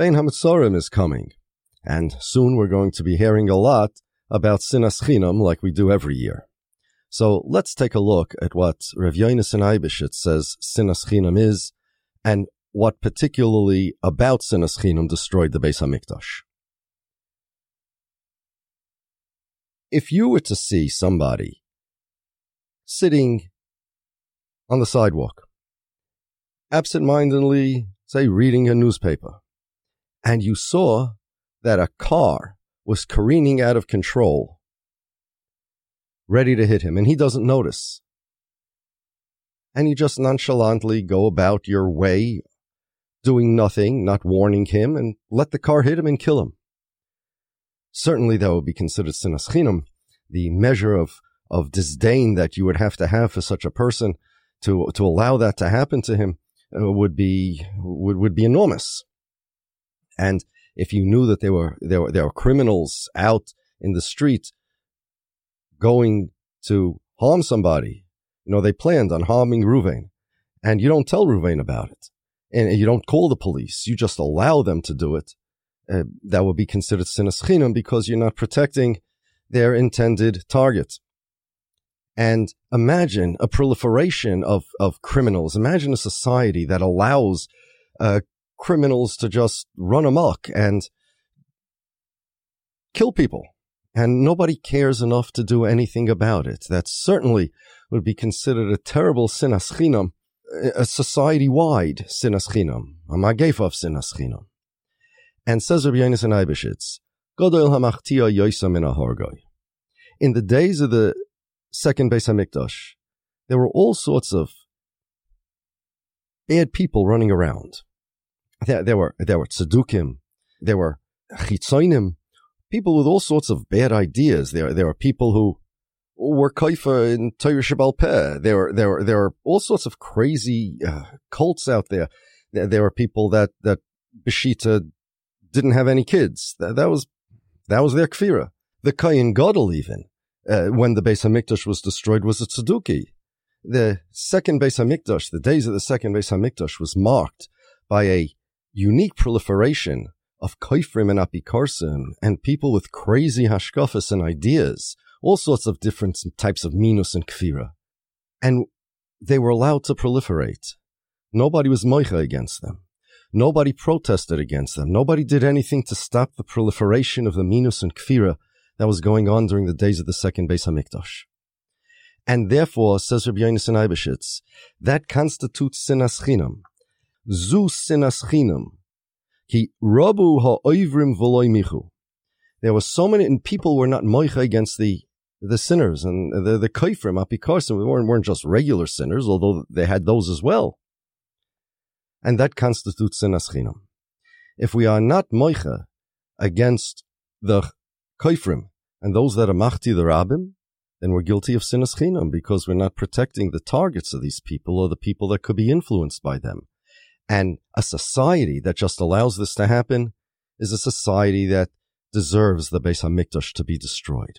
Bein HaMetzorim is coming, and soon we're going to be hearing a lot about Sinas Chinam like we do every year. So let's take a look at what Rav Yonasan says Sinas Chinam is, and what particularly about Sinas Chinam destroyed the Beis Hamikdash. If you were to see somebody sitting on the sidewalk, absent-mindedly, say, reading a newspaper, and you saw that a car was careening out of control, ready to hit him, and he doesn't notice. And you just nonchalantly go about your way, doing nothing, not warning him, and let the car hit him and kill him. Certainly that would be considered sinas chinam, the measure of, of disdain that you would have to have for such a person to, to allow that to happen to him uh, would be, would, would be enormous. And if you knew that there were, there were, there were criminals out in the street going to harm somebody, you know, they planned on harming Ruvain and you don't tell Ruvain about it and you don't call the police. You just allow them to do it. Uh, that would be considered sinas because you're not protecting their intended target. And imagine a proliferation of, of criminals. Imagine a society that allows uh, criminals to just run amok and kill people. And nobody cares enough to do anything about it. That certainly would be considered a terrible sinas chinam, a society-wide sinas chinam, a magef of sinas chinam. And says Rabbi Yonasan Eibeshitz, Godol hamachtia yoisa min In the days of the second Beis Hamikdash, there were all sorts of bad people running around. There, there were there were tzedukim, there were chitzonim, people with all sorts of bad ideas. There there were people who were kaifa in Torah Sheb'al Peh. There were there were there were all sorts of crazy uh, cults out there. there. There were people that that Beshita didn't have any kids. That, that was that was their kfira. The Kayin Gadol even uh, when the Beis Hamikdash was destroyed was a tzeduki. The second Beis Hamikdash, the days of the second Beis Hamikdash, was marked by a unique proliferation of koifrim and apikarsim and people with crazy hashkafas and ideas, all sorts of different types of minus and kfira. And they were allowed to proliferate. Nobody was moicha against them. Nobody protested against them. Nobody did anything to stop the proliferation of the minus and kfira that was going on during the days of the second Beis Hamikdash. And therefore, says Rabbi Yonasan Eibeshitz, that constitutes sinas chinam. Zu sinas. Ki rabu ha'oivrim v'loi michu. There were so many, and people were not moicha against the the sinners and the the kaifrim apikarsim weren't weren't just regular sinners, although they had those as well and that constitutes sinas chinam. If we are not moicha against the koifrim and those that are machti the rabbim, then we're guilty of sinas chinam because we're not protecting the targets of these people or the people that could be influenced by them. And a society that just allows this to happen is a society that deserves the Beis Hamikdash to be destroyed.